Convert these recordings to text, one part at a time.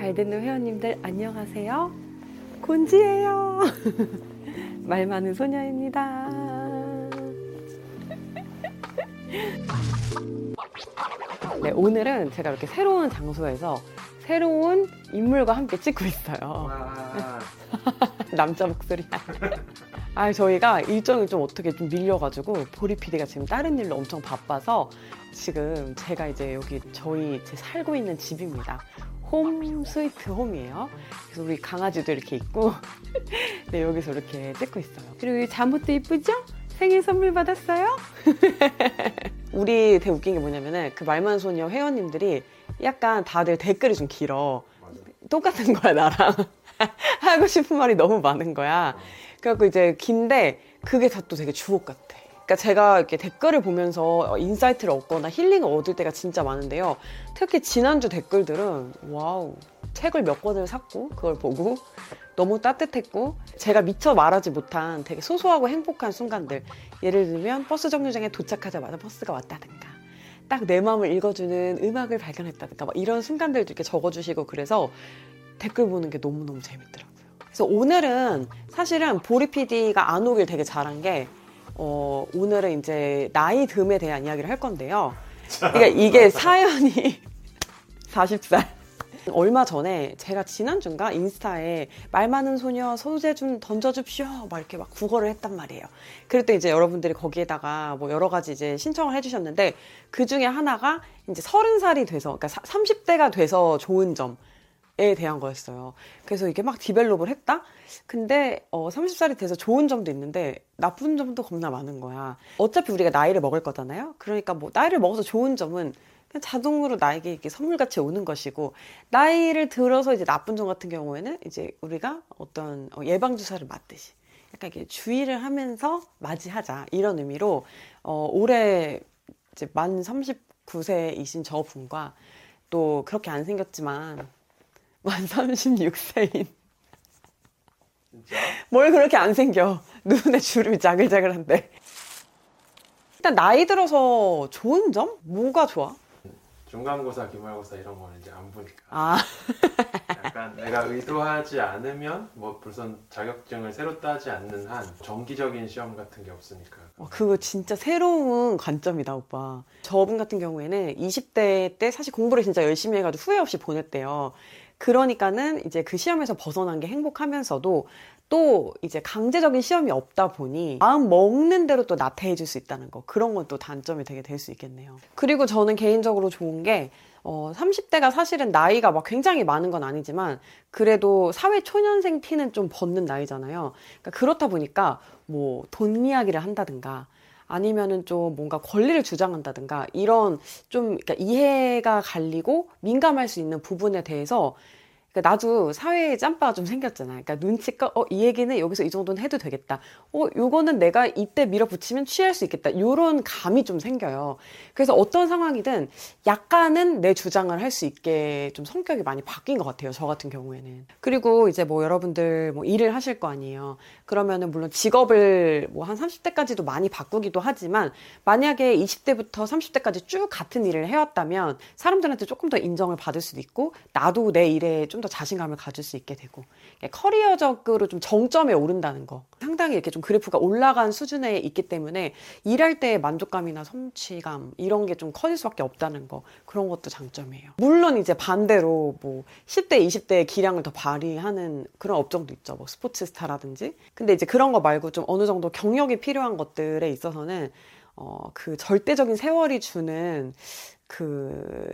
잘 듣는 회원님들 안녕하세요. 곤지예요. 말 많은 소녀입니다. 네, 오늘은 제가 이렇게 새로운 장소에서 새로운 인물과 함께 찍고 있어요. 남자 목소리. 아, 저희가 일정이 좀 어떻게 좀 밀려가지고 보리 PD가 지금 다른 일로 엄청 바빠서 지금 제가 이제 여기 저희 제 살고 있는 집입니다. 홈 스위트 홈이에요. 그래서 우리 강아지도 이렇게 있고 네, 여기서 이렇게 찍고 있어요. 그리고 이 잠옷도 이쁘죠? 생일 선물 받았어요? 우리 되게 웃긴 게 뭐냐면은 그 말만 소녀 회원님들이 약간 다들 댓글이 좀 길어. 똑같은 거야 나랑 하고 싶은 말이 너무 많은 거야. 그래갖고 이제 긴데 그게 다 또 되게 주옥 같아. 그러니까 제가 이렇게 댓글을 보면서 insight를 얻거나 힐링을 얻을 때가 진짜 많은데요. 특히 지난주 댓글들은 wow 책을 몇 권을 샀고 그걸 보고 너무 따뜻했고 제가 미처 말하지 못한 되게 소소하고 행복한 순간들 예를 들면 버스 정류장에 도착하자마자 버스가 왔다든가 딱 내 마음을 읽어주는 음악을 발견했다든가 막 이런 순간들도 이렇게 적어주시고 그래서 댓글 보는 게 너무너무 재밌더라고요. 그래서 오늘은 사실은 보리 PD가 안 오길 되게 잘한 게 어, 오늘은 이제 나이 듦에 대한 이야기를 할 건데요. 그러니까 이게 사연이 40살. 얼마 전에 제가 지난주인가 인스타에 말 많은 소녀 소재 좀 던져주십시오 막 이렇게 막 구걸을 했단 말이에요. 때 이제 여러분들이 거기에다가 뭐 여러 가지 이제 신청을 해주셨는데 그 중에 하나가 이제 서른 살이 돼서 그러니까 30대가 돼서 좋은 점. 에 대한 거였어요. 그래서 이게 막 develop을 했다? 근데 어, 30살이 돼서 좋은 점도 있는데 나쁜 점도 겁나 많은 거야. 어차피 우리가 나이를 먹을 거잖아요? 그러니까 뭐 나이를 먹어서 좋은 점은 그냥 자동으로 나에게 이렇게 선물같이 오는 것이고 나이를 들어서 이제 나쁜 점 같은 경우에는 이제 우리가 어떤 어, 예방 주사를 맞듯이 약간 이렇게 주의를 하면서 맞이하자 이런 의미로 어, 올해 이제 만 39세이신 저분과 또 그렇게 안 생겼지만 만 36세인. 진짜? 뭘 그렇게 안 생겨. 눈에 주름이 자글자글한데. 일단 나이 들어서 좋은 점? 뭐가 좋아? 중간고사, 기말고사 이런 거는 이제 안 보니까 아, 약간 내가 의도하지 않으면 뭐 무슨 자격증을 새로 따지 않는 한 정기적인 시험 같은 게 없으니까 어, 그거 진짜 새로운 관점이다, 오빠. 저분 같은 경우에는 20대 때 사실 공부를 진짜 열심히 해가지고 후회 없이 보냈대요. 그러니까는 이제 그 시험에서 벗어난 게 행복하면서도 또 이제 강제적인 시험이 없다 보니 마음 먹는 대로 또 나태해질 수 있다는 거 그런 건 또 단점이 되게 될 수 있겠네요. 그리고 저는 개인적으로 좋은 게 어, 30대가 사실은 나이가 막 굉장히 많은 건 아니지만 그래도 사회 초년생 티는 좀 벗는 나이잖아요. 그러니까 그렇다 보니까 뭐 돈 이야기를 한다든가 아니면은 좀 뭔가 권리를 주장한다든가 이런 좀 그러니까 이해가 갈리고 민감할 수 있는 부분에 대해서 그러니까 나도 사회에 짬바가 좀 생겼잖아. 그러니까 눈치껏 어, 이 얘기는 여기서 이 정도는 해도 되겠다. 어, 요거는 내가 이때 밀어붙이면 취할 수 있겠다. 요런 감이 좀 생겨요. 그래서 어떤 상황이든 약간은 내 주장을 할 수 있게 좀 성격이 많이 바뀐 것 같아요. 저 같은 경우에는. 그리고 이제 뭐 여러분들 뭐 일을 하실 거 아니에요. 그러면은 물론 직업을 뭐 한 30대까지도 많이 바꾸기도 하지만 만약에 20대부터 30대까지 쭉 같은 일을 해왔다면 사람들한테 조금 더 인정을 받을 수도 있고 나도 내 일에 좀더 자신감을 가질 수 있게 되고 커리어적으로 좀 정점에 오른다는 거 상당히 이렇게 좀 그래프가 올라간 수준에 있기 때문에 일할 때의 만족감이나 성취감 이런 게 좀 커질 수밖에 없다는 거 그런 것도 장점이에요. 물론 이제 반대로 뭐 10대, 20대의 기량을 더 발휘하는 그런 업종도 있죠. 뭐 스포츠 스타라든지. 근데 이제 그런 거 말고 좀 어느 정도 경력이 필요한 것들에 있어서는 어, 그 절대적인 세월이 주는 그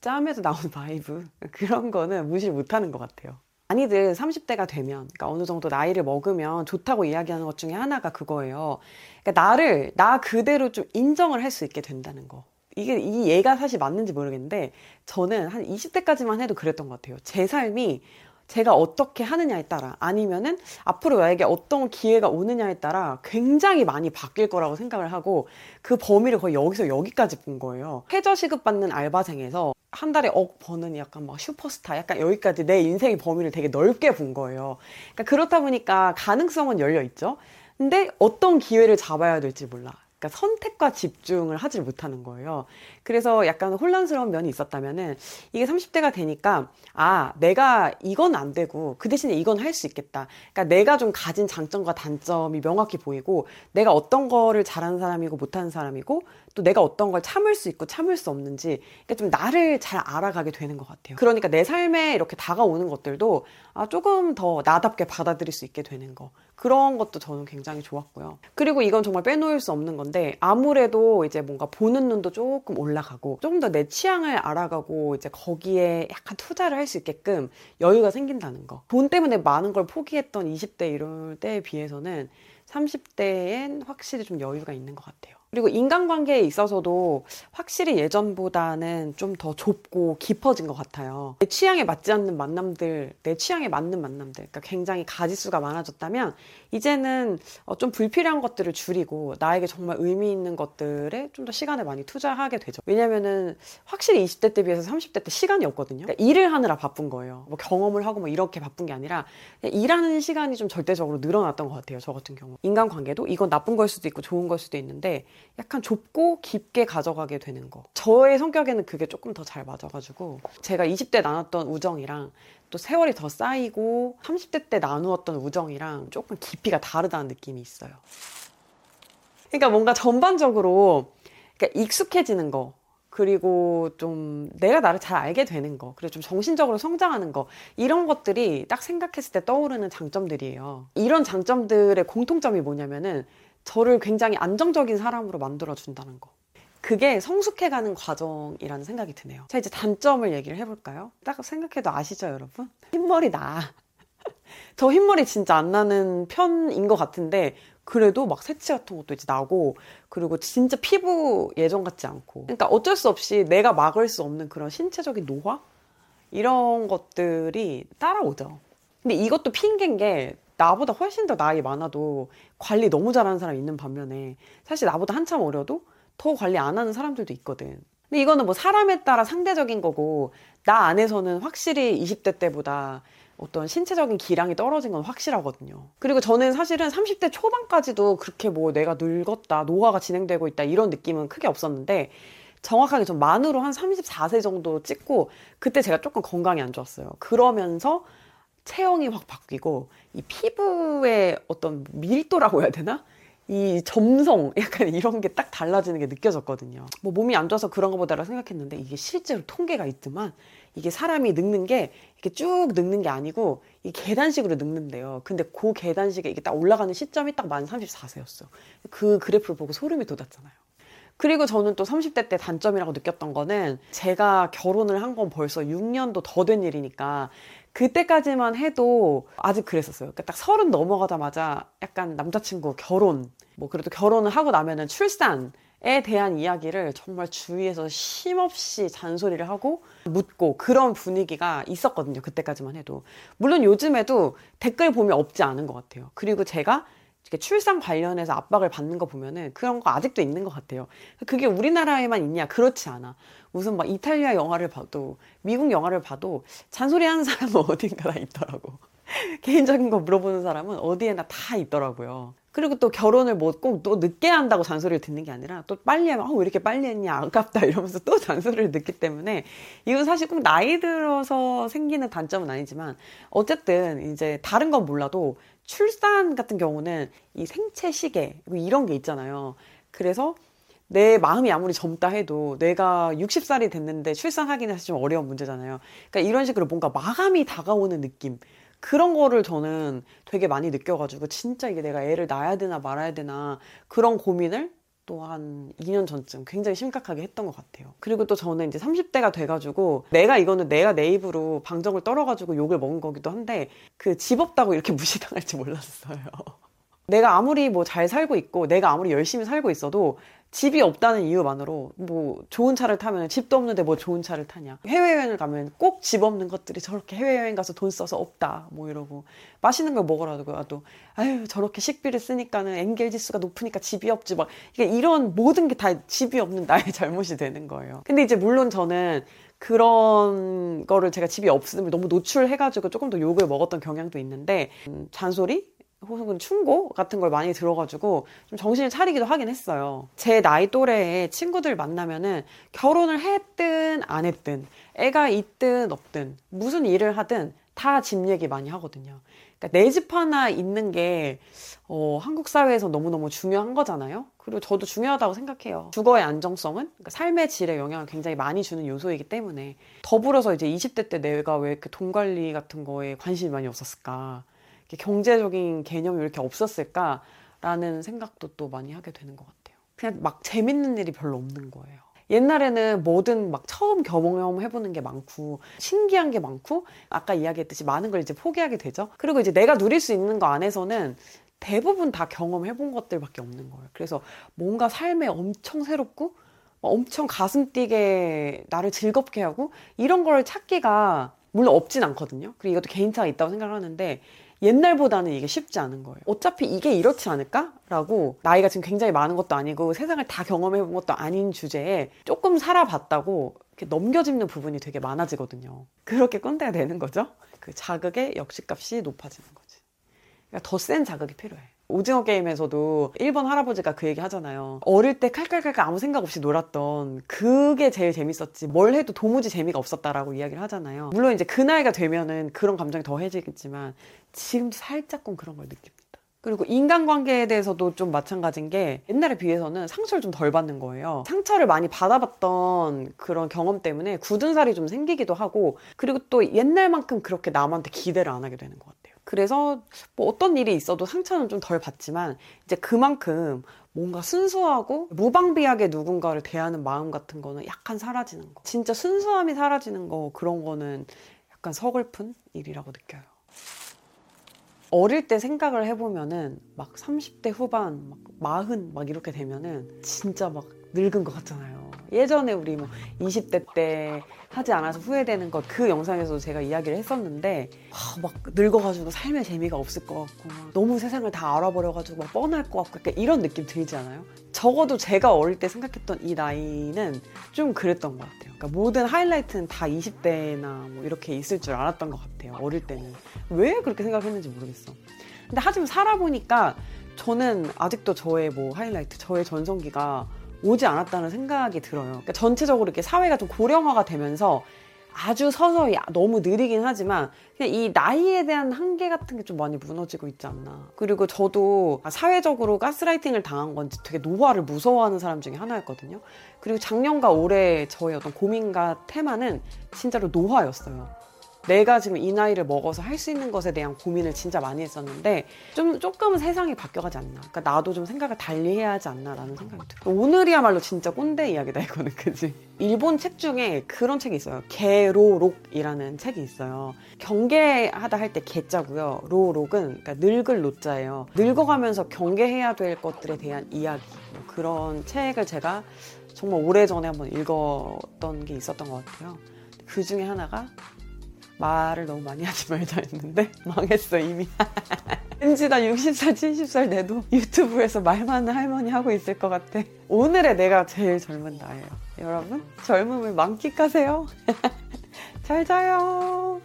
짬에서 나오는 vibe 그런 거는 무시 못하는 것 같아요. 많이들 30대가 되면, 그러니까 어느 정도 나이를 먹으면 좋다고 이야기하는 것 중에 하나가 그거예요. 그러니까 나를, 나 그대로 좀 인정을 할 수 있게 된다는 거. 이게, 이 얘기가 사실 맞는지 모르겠는데, 저는 한 20대까지만 해도 그랬던 것 같아요. 제 삶이 제가 어떻게 하느냐에 따라 아니면은 앞으로 나에게 어떤 기회가 오느냐에 따라 굉장히 많이 바뀔 거라고 생각을 하고 그 범위를 거의 여기서 여기까지 본 거예요. 최저 시급 받는 알바생에서 한 달에 억 버는 약간 막 슈퍼스타 약간 여기까지 내 인생의 범위를 되게 넓게 본 거예요. 그러니까 그렇다 보니까 가능성은 열려 있죠. 근데 어떤 기회를 잡아야 될지 몰라. 그러니까 선택과 집중을 하질 못하는 거예요. 그래서 약간 혼란스러운 면이 있었다면은 이게 30대가 되니까 아, 내가 이건 안 되고 그 대신에 이건 할 수 있겠다. 그러니까 내가 좀 가진 장점과 단점이 명확히 보이고 내가 어떤 거를 잘하는 사람이고 못하는 사람이고 또 내가 어떤 걸 참을 수 있고 참을 수 없는지 그러니까 좀 나를 잘 알아가게 되는 것 같아요. 그러니까 내 삶에 이렇게 다가오는 것들도 아, 조금 더 나답게 받아들일 수 있게 되는 거. 그런 것도 저는 굉장히 좋았고요. 그리고 이건 정말 빼놓을 수 없는 건데 아무래도 이제 뭔가 보는 눈도 조금 올라 가고 조금 더 내 취향을 알아가고 이제 거기에 약간 투자를 할 수 있게끔 여유가 생긴다는 거. 돈 때문에 많은 걸 포기했던 20대 이럴 때에 비해서는 30대엔 확실히 좀 여유가 있는 것 같아요. 그리고 인간관계에 있어서도 확실히 예전보다는 좀 더 좁고 깊어진 것 같아요. 내 취향에 맞지 않는 만남들, 내 취향에 맞는 만남들, 그러니까 굉장히 가지수가 많아졌다면 이제는 어, 좀 불필요한 것들을 줄이고 나에게 정말 의미 있는 것들에 좀 더 시간을 많이 투자하게 되죠. 왜냐면은 확실히 20대 때 비해서 30대 때 시간이 없거든요. 그러니까 일을 하느라 바쁜 거예요. 뭐 경험을 하고 뭐 이렇게 바쁜 게 아니라 일하는 시간이 좀 절대적으로 늘어났던 것 같아요. 저 같은 경우. 인간관계도 이건 나쁜 걸 수도 있고 좋은 걸 수도 있는데 약간 좁고 깊게 가져가게 되는 거. 저의 성격에는 그게 조금 더 잘 맞아가지고 제가 20대 나눴던 우정이랑 또 세월이 더 쌓이고 30대 때 나누었던 우정이랑 조금 깊이가 다르다는 느낌이 있어요. 그러니까 뭔가 전반적으로 그러니까 익숙해지는 거 그리고 좀 내가 나를 잘 알게 되는 거 그리고 좀 정신적으로 성장하는 거 이런 것들이 딱 생각했을 때 떠오르는 장점들이에요. 이런 장점들의 공통점이 뭐냐면은 저를 굉장히 안정적인 사람으로 만들어 준다는 거. 그게 성숙해가는 과정이라는 생각이 드네요. 자, 이제 단점을 얘기를 해볼까요? 딱 생각해도 아시죠, 여러분? 흰머리 나. 저 흰머리 진짜 안 나는 편인 것 같은데, 그래도 막 새치 같은 것도 이제 나고, 그리고 진짜 피부 예전 같지 않고. 그러니까 어쩔 수 없이 내가 막을 수 없는 그런 신체적인 노화? 이런 것들이 따라오죠. 근데 이것도 핑계인 게 나보다 훨씬 더 나이 많아도 관리 너무 잘하는 사람 있는 반면에 사실 나보다 한참 어려도 더 관리 안 하는 사람들도 있거든. 근데 이거는 뭐 사람에 따라 상대적인 거고 나 안에서는 확실히 20대 때보다 어떤 신체적인 기량이 떨어진 건 확실하거든요. 그리고 저는 사실은 30대 초반까지도 그렇게 뭐 내가 늙었다, 노화가 진행되고 있다 이런 느낌은 크게 없었는데 정확하게 좀 만으로 한 34세 정도 찍고 그때 제가 조금 건강이 안 좋았어요. 그러면서 체형이 확 바뀌고 이 피부의 어떤 밀도라고 해야 되나? 이 점성 약간 이런 게 딱 달라지는 게 느껴졌거든요. 뭐 몸이 안 좋아서 그런 것보다라 생각했는데 이게 실제로 통계가 있지만 이게 사람이 늙는 게 이렇게 쭉 늙는 게 아니고 이 계단식으로 늙는데요. 근데 그 계단식에 이게 딱 올라가는 시점이 딱 만 34세였어. 그 그래프를 보고 소름이 돋았잖아요. 그리고 저는 또 30대 때 단점이라고 느꼈던 거는 제가 결혼을 한 건 벌써 6년도 더 된 일이니까 그때까지만 해도 아직 그랬었어요. 그러니까 딱 서른 넘어가자마자 약간 남자친구 결혼, 뭐 그래도 결혼을 하고 나면은 출산 에 대한 이야기를 정말 주위에서 쉼없이 잔소리를 하고 묻고 그런 분위기가 있었거든요. 그때까지만 해도. 물론 요즘에도 댓글 보면 없지 않은 것 같아요. 그리고 제가 출산 관련해서 압박을 받는 거 보면은 그런 거 아직도 있는 것 같아요. 그게 우리나라에만 있냐? 그렇지 않아. 무슨 막 이탈리아 영화를 봐도 미국 영화를 봐도 잔소리 하는 사람은 어딘가 다 있더라고. 개인적인 거 물어보는 사람은 어디에나 다 있더라고요. 그리고 또 결혼을 뭐 꼭 또 늦게 한다고 잔소리를 듣는 게 아니라 또 빨리 하면 어, 왜 이렇게 빨리 했냐 아깝다 이러면서 또 잔소리를 듣기 때문에 이건 사실 꼭 나이 들어서 생기는 단점은 아니지만 어쨌든 이제 다른 건 몰라도 출산 같은 경우는 이 생체 시계 뭐 이런 게 있잖아요. 그래서 내 마음이 아무리 젊다 해도 내가 60살이 됐는데 출산하기는 사실 좀 어려운 문제잖아요. 그러니까 이런 식으로 뭔가 마감이 다가오는 느낌. 그런 거를 저는 되게 많이 느껴가지고 진짜 이게 내가 애를 낳아야 되나 말아야 되나 그런 고민을 또한 2년 전쯤 굉장히 심각하게 했던 것 같아요. 그리고 또 저는 이제 30대가 돼가지고 내가 이거는 내가 내 입으로 방정을 떨어가지고 욕을 먹은 거기도 한데 그 집 없다고 이렇게 무시당할지 몰랐어요. 내가 아무리 뭐 잘 살고 있고 내가 아무리 열심히 살고 있어도 집이 없다는 이유만으로 뭐 좋은 차를 타면 집도 없는데 뭐 좋은 차를 타냐. 해외여행을 가면 꼭 집 없는 것들이 저렇게 해외여행 가서 돈 써서 없다 뭐 이러고 맛있는 걸 먹으라도 도 아유 저렇게 식비를 쓰니까는 엔겔 지수가 높으니까 집이 없지 막. 이게 이런 모든 게 다 집이 없는 나의 잘못이 되는 거예요. 근데 이제 물론 저는 그런 거를 제가 집이 없음을 너무 노출해가지고 조금 더 욕을 먹었던 경향도 있는데 음, 잔소리 혹은 충고 같은 걸 많이 들어가지고 좀 정신을 차리기도 하긴 했어요. 제 나이 또래의 친구들 만나면은 결혼을 했든 안 했든 애가 있든 없든 무슨 일을 하든 다 집 얘기 많이 하거든요. 그러니까 내 집 하나 있는 게 어, 한국 사회에서 너무너무 중요한 거잖아요. 그리고 저도 중요하다고 생각해요. 주거의 안정성은 그러니까 삶의 질에 영향을 굉장히 많이 주는 요소이기 때문에 더불어서 이제 20대 때 내가 왜 이렇게 돈 관리 같은 거에 관심이 많이 없었을까? 경제적인 개념이 왜 이렇게 없었을까라는 생각도 또 많이 하게 되는 것 같아요. 그냥 막 재밌는 일이 별로 없는 거예요. 옛날에는 뭐든 막 처음 경험해보는 게 많고 신기한 게 많고 아까 이야기했듯이 많은 걸 이제 포기하게 되죠. 그리고 이제 내가 누릴 수 있는 거 안에서는 대부분 다 경험해본 것들밖에 없는 거예요. 그래서 뭔가 삶에 엄청 새롭고 엄청 가슴 뛰게 나를 즐겁게 하고 이런 걸 찾기가 물론 없진 않거든요. 그리고 이것도 개인차가 있다고 생각을 하는데 옛날보다는 이게 쉽지 않은 거예요. 어차피 이게 이렇지 않을까 라고 나이가 지금 굉장히 많은 것도 아니고 세상을 다 경험해 본 것도 아닌 주제에 조금 살아봤다고 이렇게 넘겨짚는 부분이 되게 많아지거든요. 그렇게 꼰대가 되는 거죠. 그 자극의 역시값이 높아지는 거지. 그러니까 더 센 자극이 필요해. 오징어 게임에서도 일본 할아버지가 그 얘기 하잖아요. 어릴 때 칼칼칼칼 아무 생각 없이 놀았던 그게 제일 재밌었지. 뭘 해도 도무지 재미가 없었다라고 이야기를 하잖아요. 물론 이제 그 나이가 되면은 그런 감정이 더해지겠지만 지금도 살짝끔 그런 걸 느낍니다. 그리고 인간관계에 대해서도 좀 마찬가지인 게 옛날에 비해서는 상처를 좀 덜 받는 거예요. 상처를 많이 받아봤던 그런 경험 때문에 굳은 살이 좀 생기기도 하고 그리고 또 옛날만큼 그렇게 남한테 기대를 안 하게 되는 것 같아요. 그래서 뭐 어떤 일이 있어도 상처는 좀 덜 받지만 이제 그만큼 뭔가 순수하고 무방비하게 누군가를 대하는 마음 같은 거는 약간 사라지는 거. 진짜 순수함이 사라지는 거 그런 거는 약간 서글픈 일이라고 느껴요. 어릴 때 생각을 해보면은 막 30대 후반, 막 40, 막 이렇게 되면은 진짜 막 늙은 것 같잖아요. 예전에 우리 뭐 20대 때 하지 않아서 후회되는 것 그 영상에서도 제가 이야기를 했었는데 아, 막 늙어가지고 삶의 재미가 없을 것 같고 너무 세상을 다 알아버려가지고 막 뻔할 것 같고 약간 이런 느낌 들지 않아요? 적어도 제가 어릴 때 생각했던 이 나이는 좀 그랬던 것 같아요. 그러니까 모든 하이라이트는 다 20대나 뭐 이렇게 있을 줄 알았던 것 같아요. 어릴 때는 왜 그렇게 생각했는지 모르겠어. 근데 하지만 살아보니까 저는 아직도 저의 뭐 하이라이트, 저의 전성기가 오지 않았다는 생각이 들어요. 그러니까 전체적으로 이렇게 사회가 좀 고령화가 되면서 아주 서서히 너무 느리긴 하지만 그냥 이 나이에 대한 한계 같은 게 좀 많이 무너지고 있지 않나. 그리고 저도 사회적으로 가스라이팅을 당한 건지 되게 노화를 무서워하는 사람 중에 하나였거든요. 그리고 작년과 올해 저의 어떤 고민과 테마는 진짜로 노화였어요. 내가 지금 이 나이를 먹어서 할 수 있는 것에 대한 고민을 진짜 많이 했었는데 좀 조금은 세상이 바뀌어가지 않나. 그러니까 나도 좀 생각을 달리 해야 하지 않나라는 생각이 들어요. 오늘이야말로 진짜 꼰대 이야기다 이거는 그지. 일본 책 중에 그런 책이 있어요. 개로록이라는 책이 있어요. 경계하다 할 때 개자고요. 로록은 그러니까 늙을 노자예요. 늙어가면서 경계해야 될 것들에 대한 이야기. 뭐 그런 책을 제가 정말 오래 전에 한번 읽었던 게 있었던 것 같아요. 그 중에 하나가 말을 너무 많이 하지 말자 했는데 망했어 이미. 왠지 나 60살 70살 돼도 유튜브에서 말 많은 할머니 하고 있을 것 같아. 오늘의 내가 제일 젊은 나예요. 여러분 젊음을 만끽하세요. 잘 자요